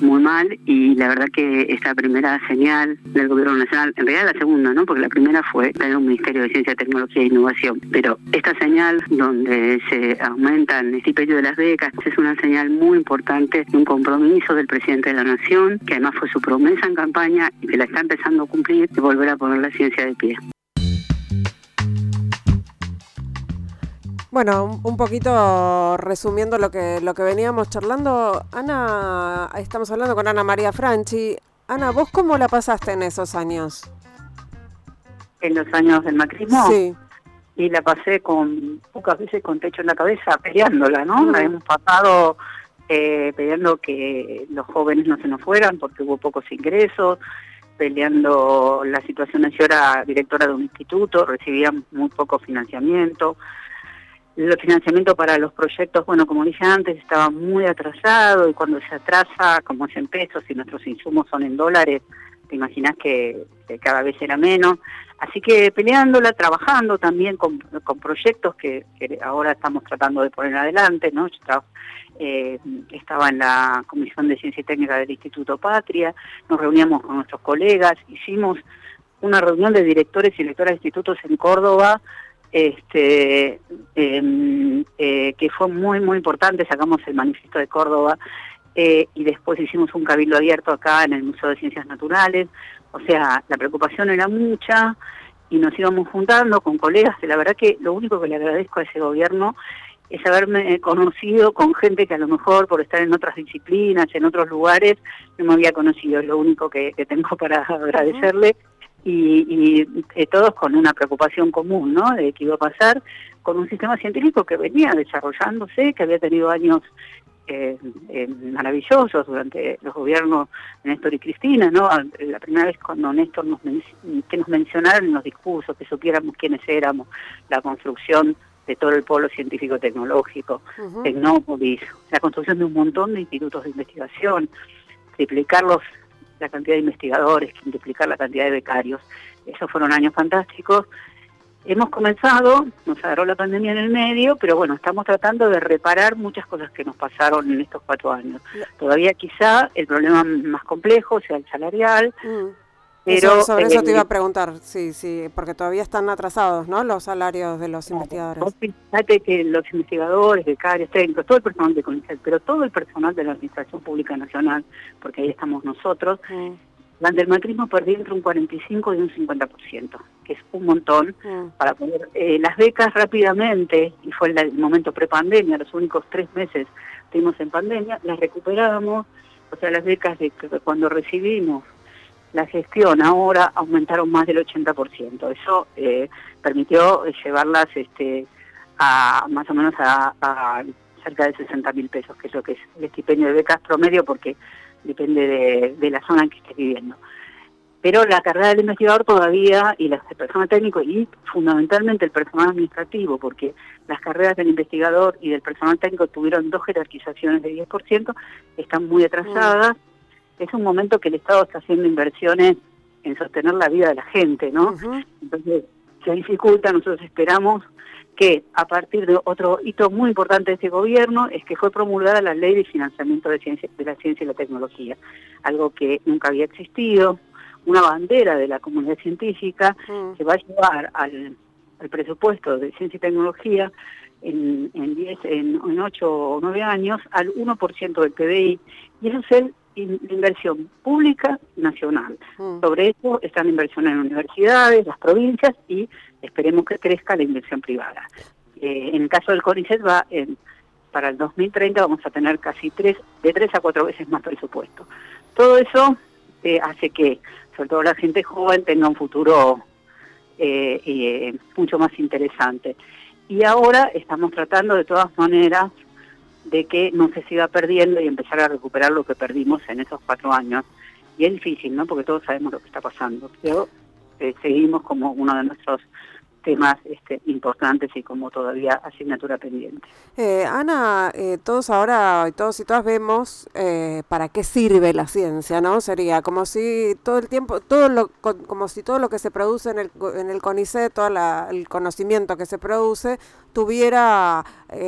muy mal y la verdad que esta primera señal del gobierno nacional, en realidad la segunda, ¿no? Porque la primera fue tener un Ministerio de Ciencia, Tecnología e Innovación, pero esta señal donde se aumentan el estipendio de las becas es una señal muy importante un compromiso del presidente de la Nación, que además fue su promesa en campaña y que la está empezando a cumplir, de volver a poner la ciencia de pie. Bueno, un poquito resumiendo lo que, lo que veníamos charlando, Ana, estamos hablando con Ana María Franchi. Ana, ¿vos cómo la pasaste en esos años? En los años del macrismo. Sí. Y la pasé con pocas veces con techo en la cabeza, peleándola, ¿no? La hemos pasado eh, peleando que los jóvenes no se nos fueran porque hubo pocos ingresos, peleando la situación. Yo era directora de un instituto, recibía muy poco financiamiento el financiamiento para los proyectos, bueno, como dije antes, estaba muy atrasado y cuando se atrasa, como es en pesos y nuestros insumos son en dólares, te imaginas que, cada vez era menos. Así que peleándola, trabajando también con, proyectos que, ahora estamos tratando de poner adelante, ¿no? Yo estaba, eh, estaba en la Comisión de Ciencia y Técnica del Instituto Patria, nos reuníamos con nuestros colegas, hicimos una reunión de directores y directoras de institutos en Córdoba, este, em, eh, que fue muy, muy importante, sacamos el manifiesto de Córdoba eh, y después hicimos un cabildo abierto acá en el Museo de Ciencias Naturales, o sea, la preocupación era mucha y nos íbamos juntando con colegas, la verdad que lo único que le agradezco a ese gobierno es haberme conocido con gente que a lo mejor por estar en otras disciplinas, en otros lugares, no me había conocido, es lo único que tengo para (laughs) agradecerle y, eh, todos con una preocupación común, ¿no? De qué iba a pasar con un sistema científico que venía desarrollándose, que había tenido años eh, eh, maravillosos durante los gobiernos de Néstor y Cristina, ¿no? La primera vez cuando Néstor nos, que nos mencionaron en los discursos, que supiéramos quiénes éramos, la construcción de todo el polo científico-tecnológico, Tecnópolis, la construcción de un montón de institutos de investigación, triplicar los la cantidad de investigadores, quintuplicar la cantidad de becarios. Esos fueron años fantásticos. Hemos comenzado, nos agarró la pandemia en el medio, pero bueno, estamos tratando de reparar muchas cosas que nos pasaron en estos cuatro años. Todavía quizá el problema más complejo sea el salarial, mm. Pero, sobre eso te iba a preguntar, sí, sí, porque todavía están atrasados, ¿no? Los salarios de los investigadores. Fíjate que los investigadores, becarios, técnicos, todo el personal de CONICET, pero todo el personal de la Administración Pública Nacional, porque ahí estamos nosotros, mm. durante el macrismo perdió entre un 45 y un 50%, que es un montón mm. para poder... Eh, las becas rápidamente, y fue el, momento prepandemia, los únicos tres meses estuvimos en pandemia, las recuperamos, o sea, las becas de cuando recibimos la gestión ahora aumentaron más del 80%. Eso eh, permitió llevarlas este, a más o menos a, cerca de 60 mil pesos, que es lo que es el estipendio de becas promedio, porque depende de, la zona en que estés viviendo. Pero la carrera del investigador todavía, y las personal técnico, y fundamentalmente el personal administrativo, porque las carreras del investigador y del personal técnico tuvieron dos jerarquizaciones de 10%, están muy atrasadas es un momento que el Estado está haciendo inversiones en sostener la vida de la gente, ¿no? Entonces, se dificulta, nosotros esperamos que a partir de otro hito muy importante de este gobierno es que fue promulgada la ley de financiamiento de, ciencia, de la ciencia y la tecnología, algo que nunca había existido, una bandera de la comunidad científica que va a llevar al, presupuesto de ciencia y tecnología en, en, 10, en, en 8 o 9 años al 1% del PBI, y eso es el inversión pública nacional. Mm. Sobre eso están inversiones en universidades, las provincias y esperemos que crezca la inversión privada. Eh, en el caso del CONICET va en, para el 2030 vamos a tener casi tres, de tres a cuatro veces más presupuesto. Todo eso eh, hace que, sobre todo la gente joven, tenga un futuro eh, mucho más interesante. Y ahora estamos tratando de todas maneras de que no se siga perdiendo y empezar a recuperar lo que perdimos en esos cuatro años. Y es difícil, ¿no? Porque todos sabemos lo que está pasando. Pero eh, seguimos como uno de nuestros temas este, importantes y como todavía asignatura pendiente. Eh, Ana, eh, todos ahora, todos y todas vemos eh, para qué sirve la ciencia, ¿no? Sería como si todo el tiempo, todo lo, como si todo lo que se produce en el, en el CONICET, todo el conocimiento que se produce, tuviera,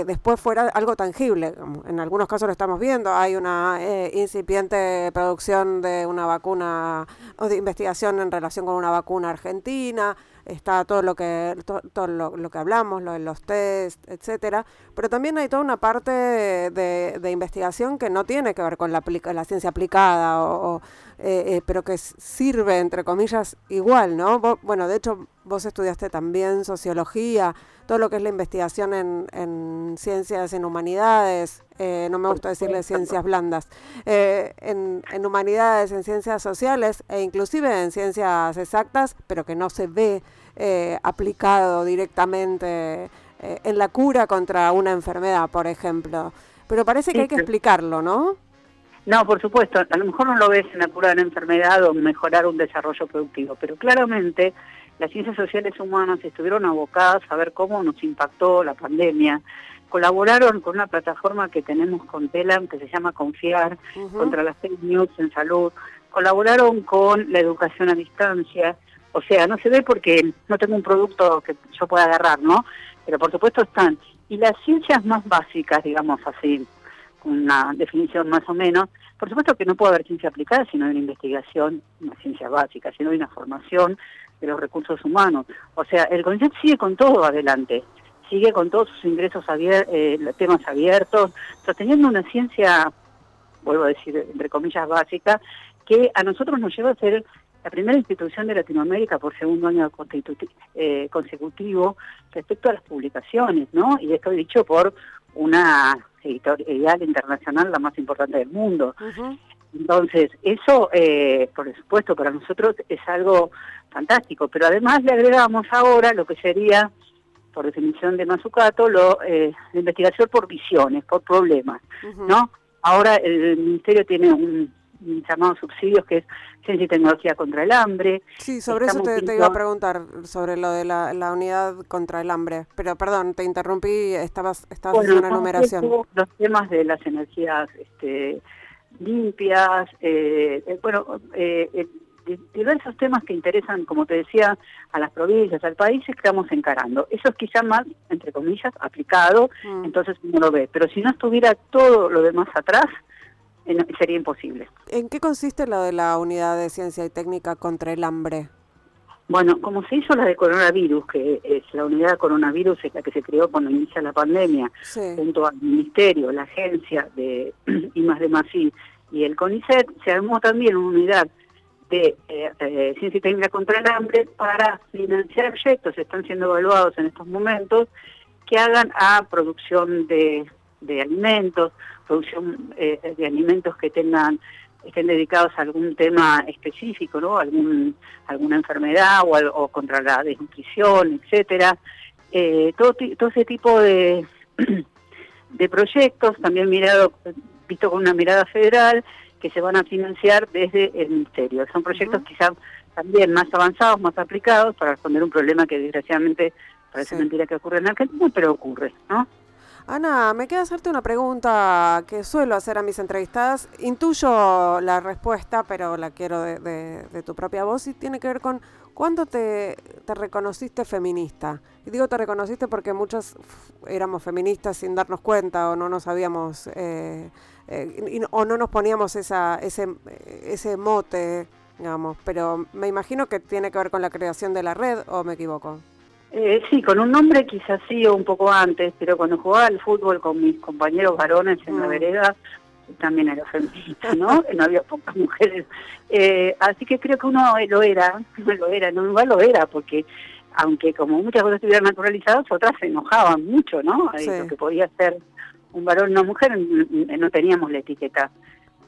después fuera algo tangible. En algunos casos lo estamos viendo, hay una incipiente producción de una vacuna o de investigación en relación con una vacuna argentina, está todo lo que todo lo, que hablamos, lo de los test, etcétera, pero también hay toda una parte de, investigación que no tiene que ver con la, la ciencia aplicada, o, eh, eh, pero que sirve, entre comillas, igual, ¿no? bueno, de hecho, vos estudiaste también sociología, todo lo que es la investigación en, en ciencias, en humanidades, eh, no me gusta decirle ciencias blandas, en, en, humanidades, en ciencias sociales e inclusive en ciencias exactas, pero que no se ve aplicado directamente en la cura contra una enfermedad, por ejemplo. Pero parece que hay que explicarlo, ¿no? No, por supuesto, a lo mejor no lo ves en la cura de una enfermedad o mejorar un desarrollo productivo, pero claramente las ciencias sociales humanas estuvieron abocadas a ver cómo nos impactó la pandemia. Colaboraron con una plataforma que tenemos con TELAM que se llama Confiar contra las fake news en salud. Colaboraron con la educación a distancia. O sea, no se ve porque no tengo un producto que yo pueda agarrar, ¿no? Pero por supuesto están. Y las ciencias más básicas, digamos así, una definición más o menos. Por supuesto que no puede haber ciencia aplicada si no hay una investigación, una ciencia básica, si no hay una formación de los recursos humanos. O sea, el CONICET sigue con todo adelante, sigue con todos sus ingresos abiertos, eh, temas abiertos, sosteniendo una ciencia, vuelvo a decir, entre comillas, básica, que a nosotros nos lleva a ser la primera institución de Latinoamérica por segundo año eh, consecutivo respecto a las publicaciones, ¿no? Y esto dicho por una editorial internacional la más importante del mundo. Entonces, eso, eh, por supuesto, para nosotros es algo fantástico, pero además le agregamos ahora lo que sería, por definición de Mazzucato, lo, eh, la investigación por visiones, por problemas, ¿no? Ahora el Ministerio tiene un llamados subsidios, que es Ciencia y Tecnología contra el Hambre. Sí, sobre eso te, iba a preguntar, sobre lo de la, unidad contra el hambre. Pero perdón, te interrumpí, estabas, estabas haciendo una enumeración. Los temas de las energías este, limpias, bueno, diversos temas que interesan, como te decía, a las provincias, al país, que estamos encarando. Eso es quizá más, entre comillas, aplicado, mm. entonces uno lo ve. Pero si no estuviera todo lo demás atrás, sería imposible. ¿En qué consiste lo de la unidad de ciencia y técnica contra el hambre? Bueno, como se hizo la de coronavirus, que es la unidad de coronavirus es la que se creó cuando inicia la pandemia, junto al Ministerio, la Agencia de (clears throat) I más de Masí y el CONICET, se armó también una unidad de eh, eh, ciencia y técnica contra el hambre para financiar proyectos, están siendo evaluados en estos momentos, que hagan a producción de, alimentos, producción eh, de alimentos que tengan estén dedicados a algún tema específico, ¿no? Algún, alguna enfermedad o, o contra la desnutrición, etcétera. todo, todo ese tipo de, (clears throat) de proyectos, también mirado, visto con una mirada federal, que se van a financiar desde el Ministerio. Son proyectos quizás también más avanzados, más aplicados para responder un problema que desgraciadamente parece mentira que ocurre en Argentina, pero ocurre, ¿no? Ana, me queda hacerte una pregunta que suelo hacer a mis entrevistadas. Intuyo la respuesta, pero la quiero de, tu propia voz y tiene que ver con cuándo te, te, reconociste feminista. Y digo te reconociste porque muchas éramos feministas sin darnos cuenta o no nos habíamos eh, eh, o no nos poníamos esa, ese, ese mote, digamos, pero me imagino que tiene que ver con la creación de la red, ¿o me equivoco? Eh, sí, con un nombre quizás sí o un poco antes, pero cuando jugaba al fútbol con mis compañeros varones en la mm. vereda, también era feminista, ¿no? (laughs) no había pocas mujeres. Eh, así que creo que uno lo era, (laughs) lo era, no igual lo era, porque aunque como muchas cosas estuvieran naturalizadas, otras se enojaban mucho, ¿no? Sí. Lo que podía ser un varón una mujer no teníamos la etiqueta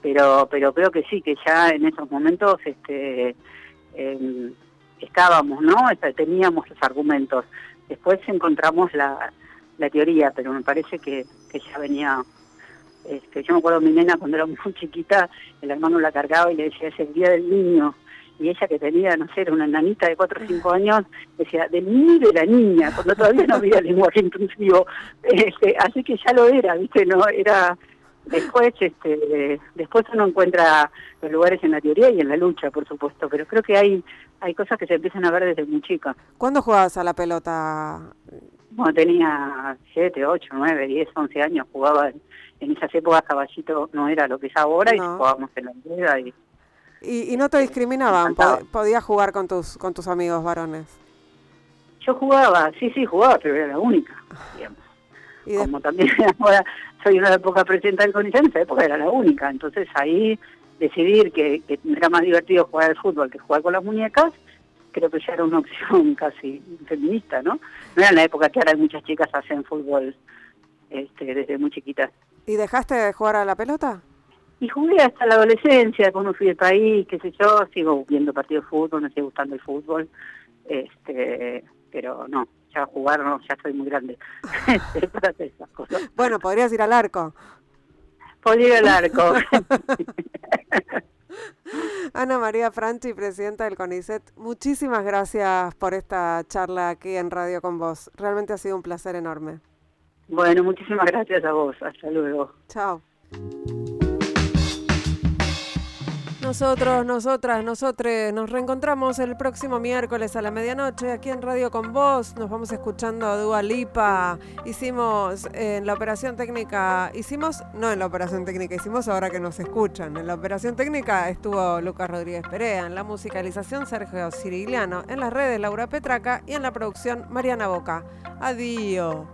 pero pero creo que sí que ya en esos momentos este em, estábamos no teníamos los argumentos después encontramos la, la teoría pero me parece que, que ya venía este, yo me acuerdo de mi nena cuando era muy chiquita el hermano la cargaba y le decía es el día del niño y ella que tenía, no sé, era una nanita de 4 o 5 años, decía, del niño de la niña, cuando todavía no había (laughs) lenguaje inclusivo. Este, así que ya lo era, ¿viste? no Era después este después uno encuentra los lugares en la teoría y en la lucha por supuesto pero creo que hay hay cosas que se empiezan a ver desde muy chica ¿Cuándo jugabas a la pelota? Bueno, tenía 7, 8, 9, 10, 11 años jugaba en, esas épocas caballito no era lo que es ahora y jugábamos en la rueda y ¿Y, no te discriminaban? ¿Podías jugar con tus, con tus amigos varones? Yo jugaba, sí, sí, jugaba, pero era la única, digamos. Como también (laughs) ahora soy una época presidenta del CONICET, en esa época era la única. Entonces ahí decidir que, era más divertido jugar al fútbol que jugar con las muñecas, creo que ya era una opción (laughs) casi feminista, ¿no? No era en la época que ahora muchas chicas hacen fútbol este, desde muy chiquitas. ¿Y dejaste de jugar a la pelota? Y jugué hasta la adolescencia, cuando fui del país, qué sé yo, sigo viendo partidos de fútbol, me sigue gustando el fútbol, este, pero no, ya jugar no, ya soy muy grande (laughs) para hacer esas cosas. Bueno, podrías ir al arco. Podría ir al arco. (laughs) Ana María Franchi, presidenta del CONICET, muchísimas gracias por esta charla aquí en Radio con vos. Realmente ha sido un placer enorme. Bueno, muchísimas gracias a vos. Hasta luego. Chao. Nosotros, nosotras, nosotres nos reencontramos el próximo miércoles a la medianoche aquí en Radio con Vos. Nos vamos escuchando a Dua Lipa. Hicimos en la operación técnica, hicimos, no en la operación técnica, hicimos ahora que nos escuchan. En la operación técnica estuvo Lucas Rodríguez Perea, en la musicalización Sergio Cirigliano, en las redes Laura Petraca y en la producción Mariana Boca. Adiós.